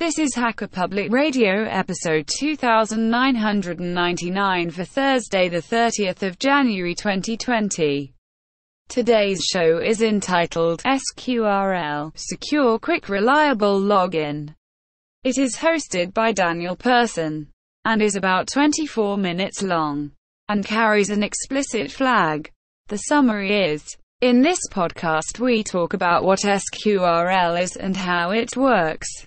This is Hacker Public Radio episode 2999 for Thursday the 30th of January 2020. Today's show is entitled SQRL Secure Quick Reliable Login. It is hosted by Daniel Persson and is about 24 minutes long and carries an explicit flag. The summary is In this podcast, we talk about what SQRL is and how it works.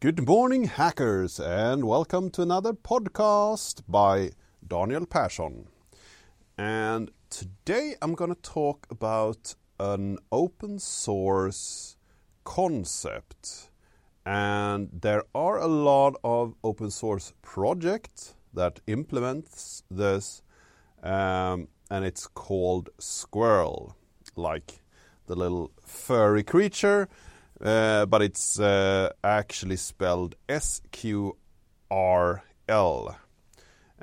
Good morning, hackers, and welcome to another podcast by Daniel Persson. And today I'm going to talk about an open source concept. And there are a lot of open source projects that implements this, um, and it's called Squirrel, like the little furry creature but it's uh, actually spelled S Q R L.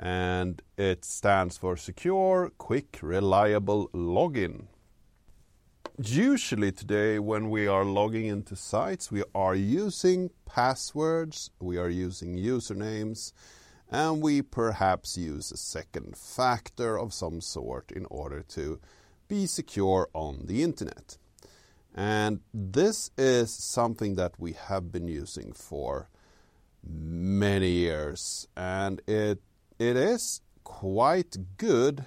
And it stands for Secure, Quick, Reliable Login. Usually, today, when we are logging into sites, we are using passwords, we are using usernames, and we perhaps use a second factor of some sort in order to be secure on the internet. And this is something that we have been using for many years. And it it is quite good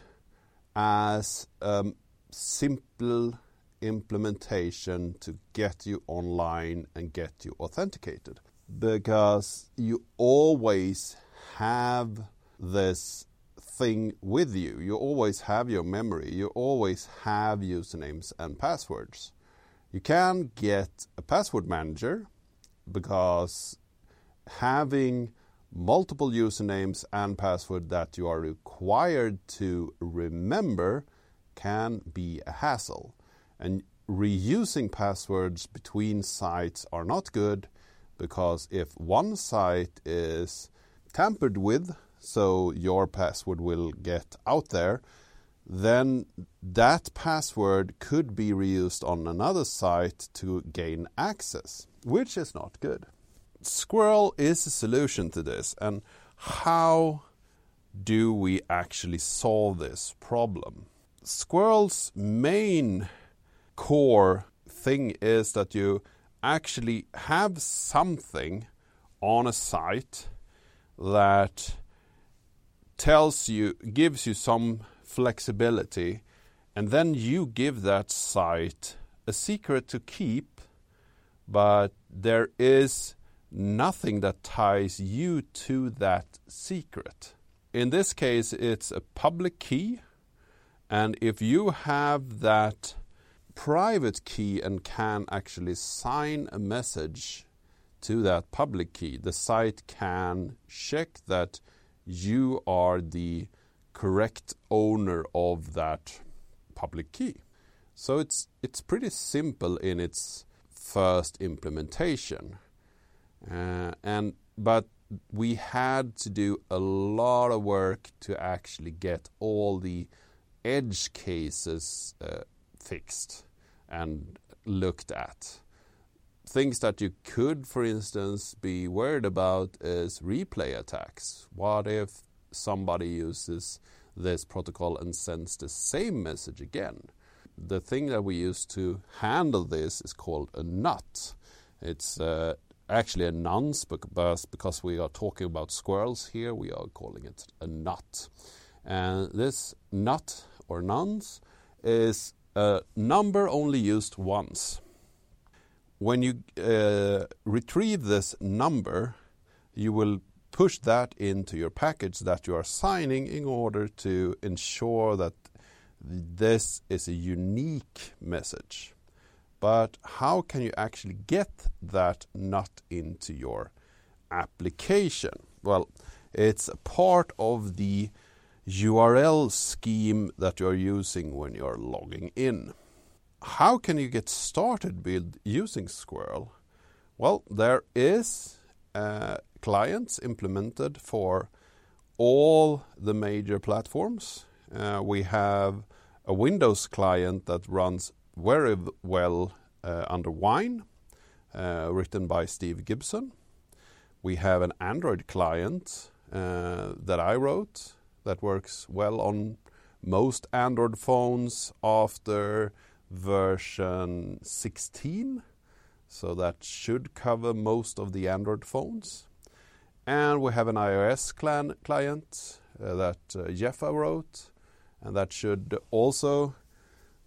as a simple implementation to get you online and get you authenticated. Because you always have this thing with you. You always have your memory. You always have usernames and passwords. You can get a password manager because having multiple usernames and password that you are required to remember can be a hassle. And reusing passwords between sites are not good because if one site is tampered with, so your password will get out there, then that password could be reused on another site to gain access, which is not good. Squirrel is a solution to this, and how do we actually solve this problem? Squirrel's main core thing is that you actually have something on a site that tells you, gives you some flexibility, and then you give that site a secret to keep, but there is nothing that ties you to that secret. In this case, it's a public key, and if you have that private key and can actually sign a message to that public key, the site can check that you are the correct owner of that public key. So it's it's pretty simple in its first implementation, uh, and but we had to do a lot of work to actually get all the edge cases uh, fixed and looked at. things that you could, for instance, be worried about is replay attacks. What if somebody uses this protocol and sends the same message again? The thing that we use to handle this is called a NUT. It's uh, actually a nonce, but because we are talking about squirrels here, we are calling it a NUT. And this NUT or nonce is a number only used once. When you uh, retrieve this number, you will push that into your package that you are signing in order to ensure that this is a unique message. But how can you actually get that NUT into your application? Well, it's a part of the URL scheme that you're using when you're logging in. How can you get started with using Squirrel? Well, there is uh, clients implemented for all the major platforms. Uh, we have a Windows client that runs very well uh, under Wine, uh, written by Steve Gibson. We have an Android client that I wrote that works well on most Android phones after version 16. So that should cover most of the Android phones. And we have an iOS client uh, that uh, Jeffa wrote, and that should also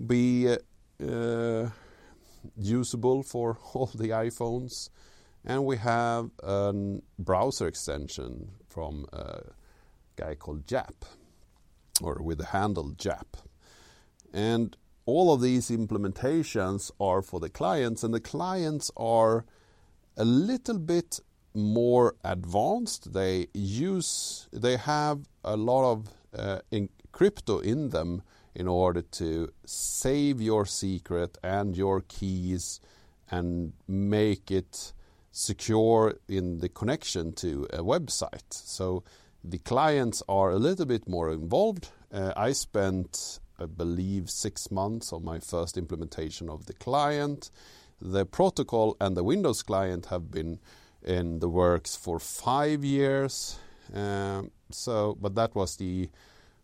be uh, usable for all the iPhones. And we have a browser extension from a guy called Jap, or with the handle Jap. And all of these implementations are for the clients, and the clients are a little bit more advanced. They use, they have a lot of uh, in crypto in them in order to save your secret and your keys and make it secure in the connection to a website. So the clients are a little bit more involved. Uh, I spent, I believe, six months on my first implementation of the client. The protocol and the Windows client have been in the works for five years. Um, so, but that was the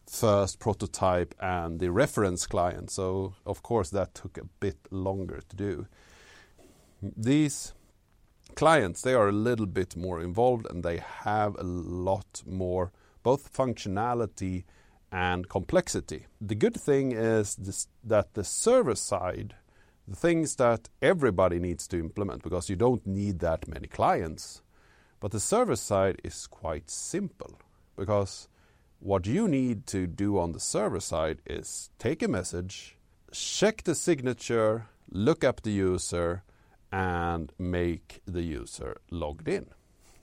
first prototype and the reference client. So, of course, that took a bit longer to do. These clients, they are a little bit more involved and they have a lot more both functionality and complexity. The good thing is this, that the server side, the things that everybody needs to implement, because you don't need that many clients, but the server side is quite simple because what you need to do on the server side is take a message, check the signature, look up the user, and make the user logged in.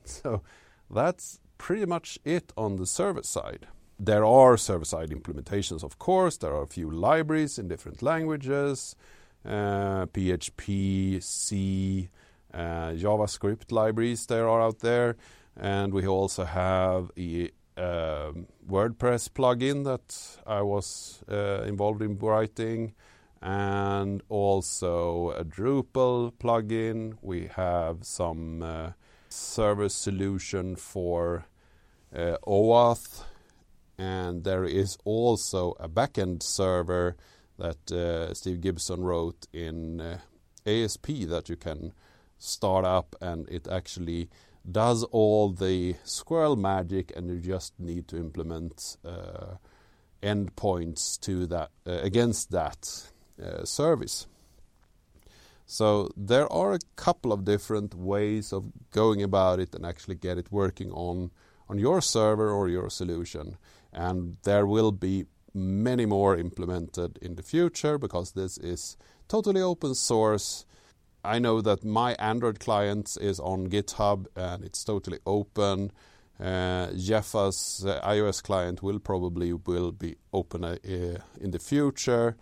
So that's pretty much it on the server side. There are server side implementations, of course. There are a few libraries in different languages PHP, C, uh, JavaScript libraries there are out there. And we also have a um, WordPress plugin that I was uh, involved in writing and also a Drupal plugin. We have some uh, service solution for uh, OAuth, and there is also a backend server that uh, Steve Gibson wrote in uh, ASP that you can start up, and it actually does all the squirrel magic, and you just need to implement uh, endpoints to that uh, against that uh, service. So there are a couple of different ways of going about it and actually get it working on on your server or your solution. And there will be many more implemented in the future because this is totally open source. I know that my Android client is on GitHub and it's totally open. Uh, Jeffa's uh, iOS client will probably will be open uh, in the future.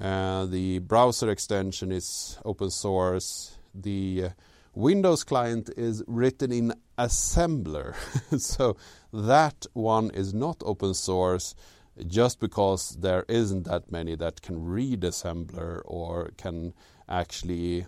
Uh, the browser extension is open source. The uh, Windows client is written in assembler. so that one is not open source just because there isn't that many that can read assembler or can actually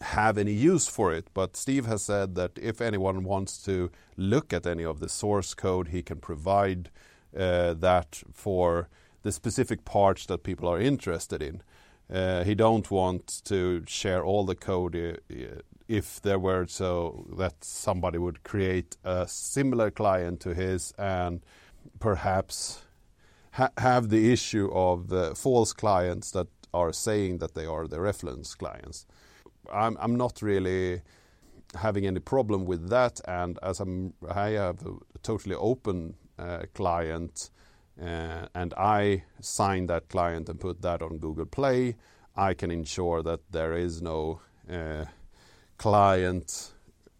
have any use for it. But Steve has said that if anyone wants to look at any of the source code, he can provide uh, that for the specific parts that people are interested in. Uh, he don't want to share all the code uh, if there were so that somebody would create a similar client to his and perhaps ha have the issue of false clients that are saying that they are the reference clients. I'm, I'm not really having any problem with that, and as I'm, I have a totally open uh, client, uh, and I sign that client and put that on Google Play, I can ensure that there is no uh, client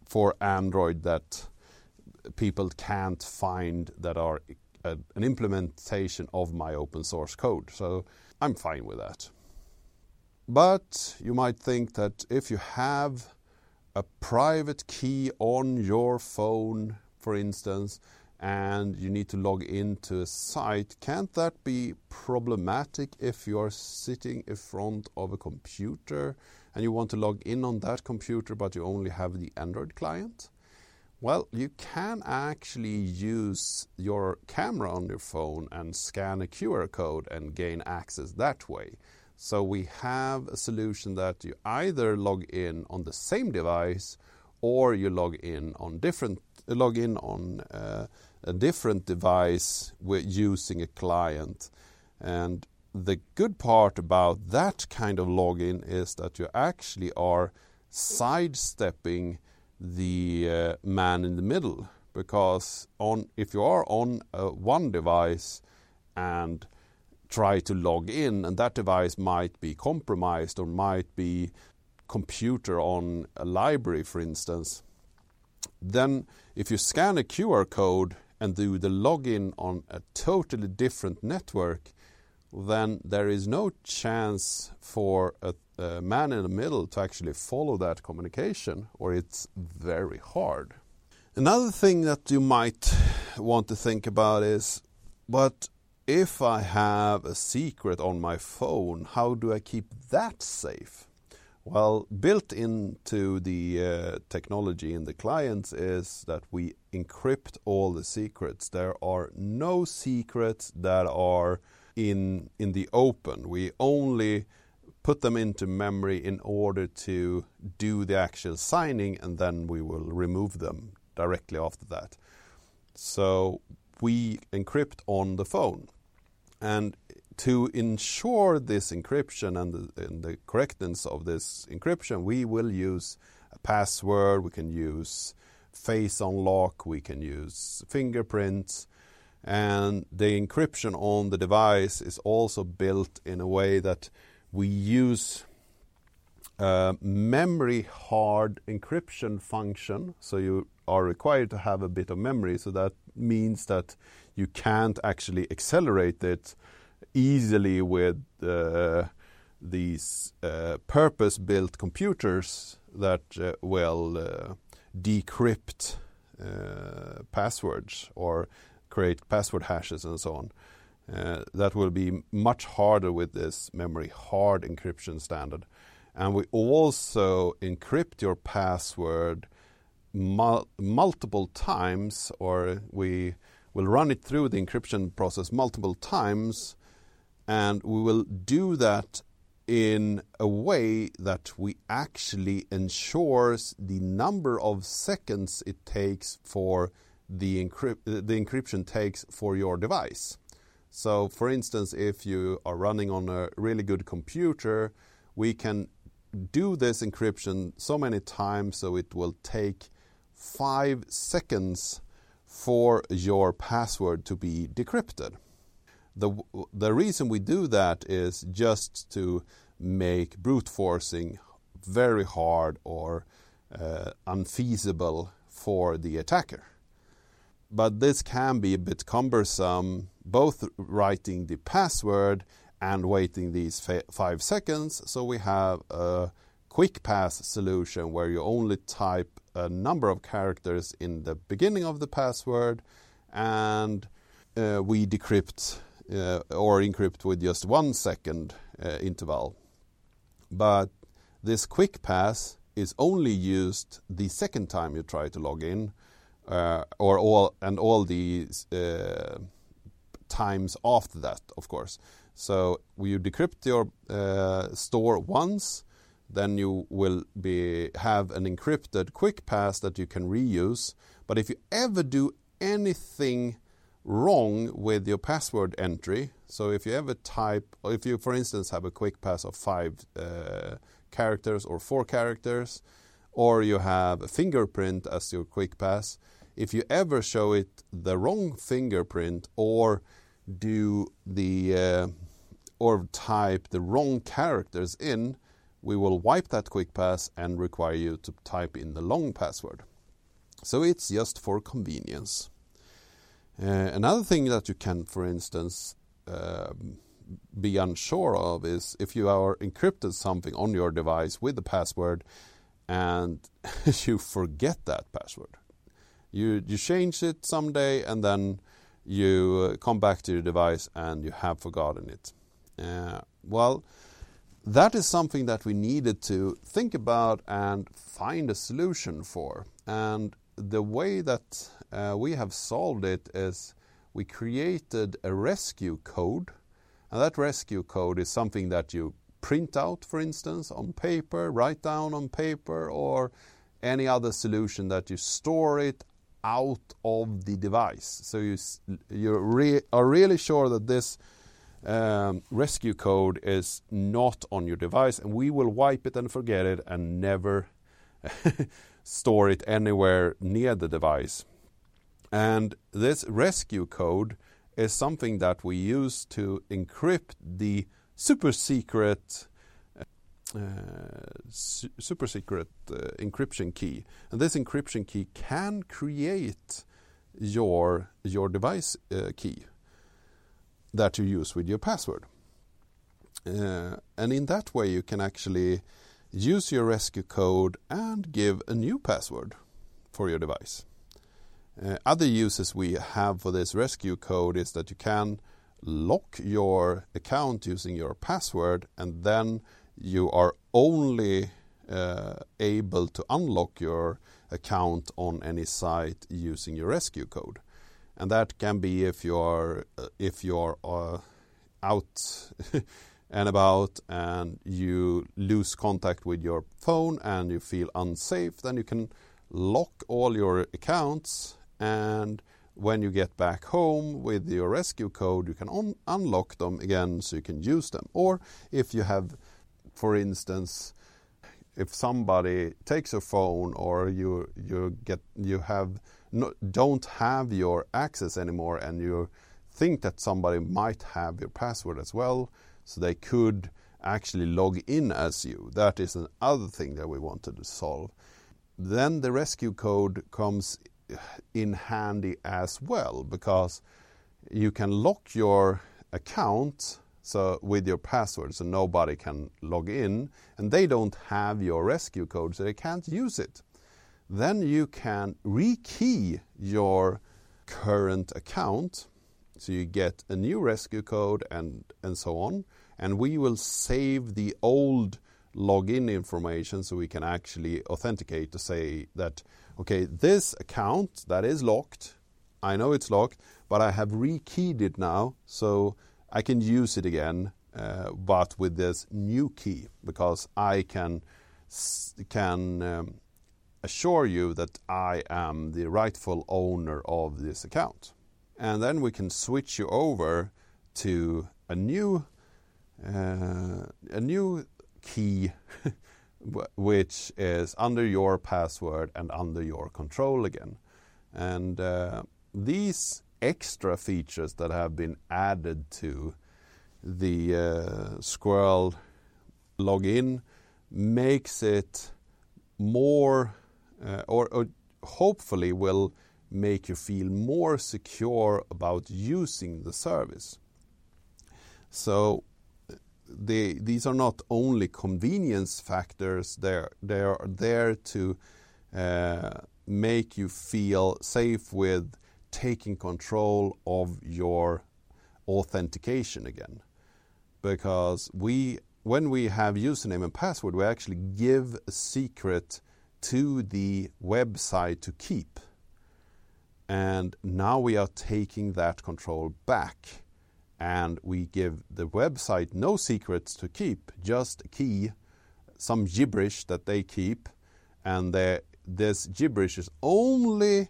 for Android that people can't find that are a, an implementation of my open source code. So I'm fine with that. But you might think that if you have a private key on your phone, for instance, and you need to log into a site, can't that be problematic if you are sitting in front of a computer and you want to log in on that computer but you only have the Android client? Well, you can actually use your camera on your phone and scan a QR code and gain access that way. So we have a solution that you either log in on the same device or you log in on different log in on uh, a different device with using a client. And the good part about that kind of login is that you actually are sidestepping the uh, man in the middle because on if you are on uh, one device and try to log in, and that device might be compromised or might be computer on a library, for instance. Then, if you scan a QR code and do the login on a totally different network, then there is no chance for a, a, man in the middle to actually follow that communication, or it's very hard. Another thing that you might want to think about is but if I have a secret on my phone, how do I keep that safe? Well, built into the uh, technology in the clients is that we encrypt all the secrets. There are no secrets that are in in the open. We only put them into memory in order to do the actual signing and then we will remove them directly after that. So we encrypt on the phone. And to ensure this encryption and the, and the, correctness of this encryption, we will use a password, we can use face unlock, we can use fingerprints, and the encryption on the device is also built in a way that we use a memory hard encryption function. So you are required to have a bit of memory, so that means that you can't actually accelerate it easily with uh, these uh, purpose built computers that uh, will uh, decrypt uh, passwords or create password hashes and so on. Uh, that will be much harder with this memory hard encryption standard. And we also encrypt your password mul multiple times, or we will run it through the encryption process multiple times, and we will do that in a way that we actually ensures the number of seconds it takes for the, encrypt the encryption takes for your device. So, for instance, if you are running on a really good computer, we can do this encryption so many times so it will take five seconds for your password to be decrypted. The, the reason we do that is just to make brute forcing very hard or uh, unfeasible for the attacker. But this can be a bit cumbersome, both writing the password and waiting these five seconds. So we have a quick pass solution where you only type a number of characters in the beginning of the password and uh, we decrypt uh, or encrypt with just one second uh, interval. But this quick pass is only used the second time you try to log in, uh, or all and all the uh, times after that, of course. So you decrypt your uh, store once, then you will be have an encrypted quick pass that you can reuse. But if you ever do anything wrong with your password entry, so if you ever type, or if you for instance have a quick pass of five uh, characters or four characters, or you have a fingerprint as your quick pass, if you ever show it the wrong fingerprint or do the uh, or type the wrong characters in, we will wipe that quick pass and require you to type in the long password. So it's just for convenience. Uh, another thing that you can, for instance, uh, be unsure of is if you are encrypted something on your device with the password and you forget that password. You you change it someday and then you uh, come back to your device and you have forgotten it. Uh, well, that is something that we needed to think about and find a solution for. And the way that uh, we have solved it is we created a rescue code. And that rescue code is something that you print out, for instance, on paper, write down on paper, or any other solution that you store it out of the device. So you you re are really sure that this um, rescue code is not on your device, and we will wipe it and forget it and never store it anywhere near the device. And this rescue code is something that we use to encrypt the super secret su super secret uh, encryption key. And this encryption key can create your your device uh, key that you use with your password. Uh, and in that way, you can actually use your rescue code and give a new password for your device. Uh, other uses we have for this rescue code is that you can lock your account using your password and then you are only uh, able to unlock your account on any site using your rescue code. And that can be if you are uh, if you are uh, out and about and you lose contact with your phone and you feel unsafe then you can lock all your accounts. And when you get back home with your rescue code you can un unlock them again so you can use them. Or if you have for instance if somebody takes your phone or you you get you have no, don't have your access anymore and you think that somebody might have your password as well, so they could actually log in as you. That is another thing that we wanted to solve. Then the rescue code comes in handy as well because you can lock your account so with your password so nobody can log in and they don't have your rescue code so they can't use it then you can rekey your current account. So you get a new rescue code and, and so on. And we will save the old login information so we can actually authenticate to say that, okay, this account that is locked, I know it's locked, but I have rekeyed it now, so I can use it again, uh, but with this new key because I can can um, assure you that I am the rightful owner of this account. And then we can switch you over to a new uh, a new key which is under your password and under your control again. And uh, these extra features that have been added to the uh, Squirrel login makes it more uh, or, hopefully will make you feel more secure about using the service. So these are not only convenience factors, they are there to uh, make you feel safe with taking control of your authentication again. Because we when we have username and password, we actually give a secret to the website to keep. And now we are taking that control back and we give the website no secrets to keep, just a key, some gibberish that they keep, and this gibberish is only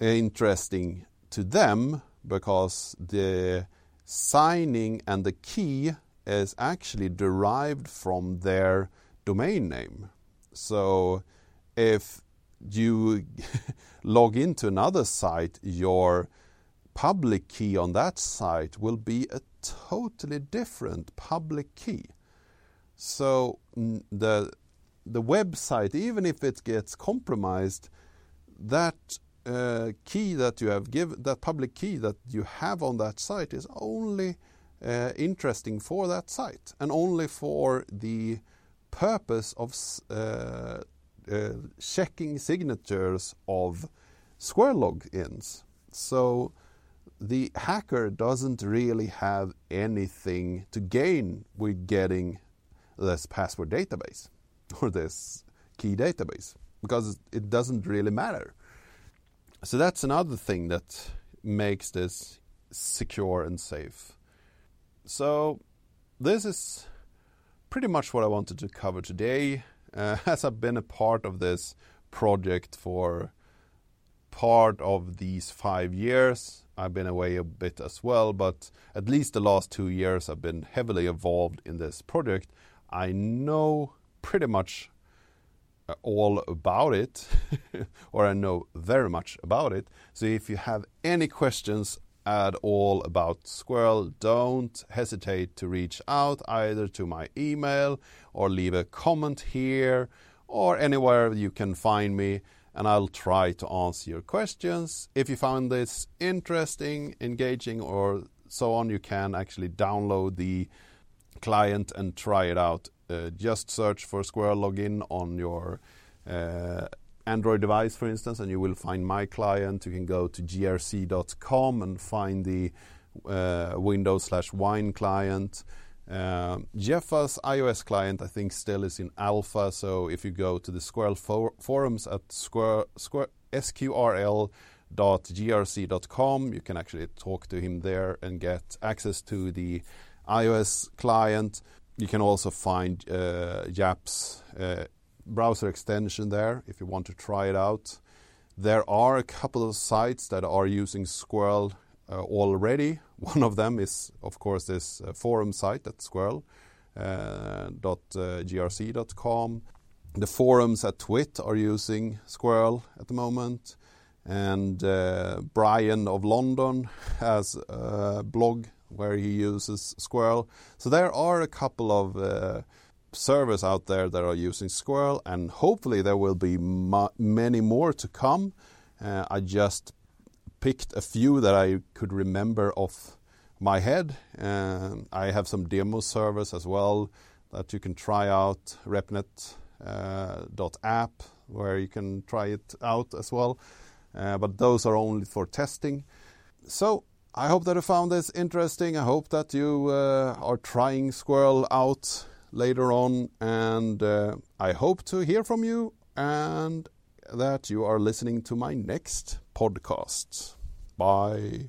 interesting to them because the signing and the key is actually derived from their domain name. So if you log into another site, your public key on that site will be a totally different public key. So the the website, even if it gets compromised, that uh, key that you have given, that public key that you have on that site, is only uh, interesting for that site and only for the purpose of uh, uh checking signatures of Squirrel logins. So the hacker doesn't really have anything to gain with getting this password database or this key database because it doesn't really matter. So that's another thing that makes this secure and safe. So this is pretty much what I wanted to cover today. Uh, as I've been a part of this project for part of these five years, I've been away a bit as well, but at least the last two years I've been heavily involved in this project. I know pretty much all about it, or I know very much about it. So if you have any questions at all about Squirrel, don't hesitate to reach out either to my email or leave a comment here or anywhere you can find me and I'll try to answer your questions. If you found this interesting, engaging, or so on, you can actually download the client and try it out. Uh, just search for Squirrel Login on your uh, Android device, for instance, and you will find my client. You can go to grc.com and find the uh, Windows slash Wine client. Uh, Jeffa's iOS client, I think, still is in alpha. So if you go to the Squirrel for forums at square, square, sqrl.grc.com, you can actually talk to him there and get access to the iOS client. You can also find uh, Japp's uh, browser extension there if you want to try it out. There are a couple of sites that are using Squirrel uh, already. One of them is, of course, this forum site at squirrel.grc.com. The forums at Twit are using Squirrel at the moment. And Brian of London has a blog where he uses Squirrel. So there are a couple of uh, servers out there that are using Squirrel, and hopefully there will be many more to come. Uh, I just picked a few that I could remember off my head. I have some demo servers as well that you can try out, repnet.app, uh, where you can try it out as well. Uh, but those are only for testing. So I hope that you found this interesting. I hope that you uh, are trying Squirrel out later on, and uh, I hope to hear from you and that you are listening to my next podcast. Bye.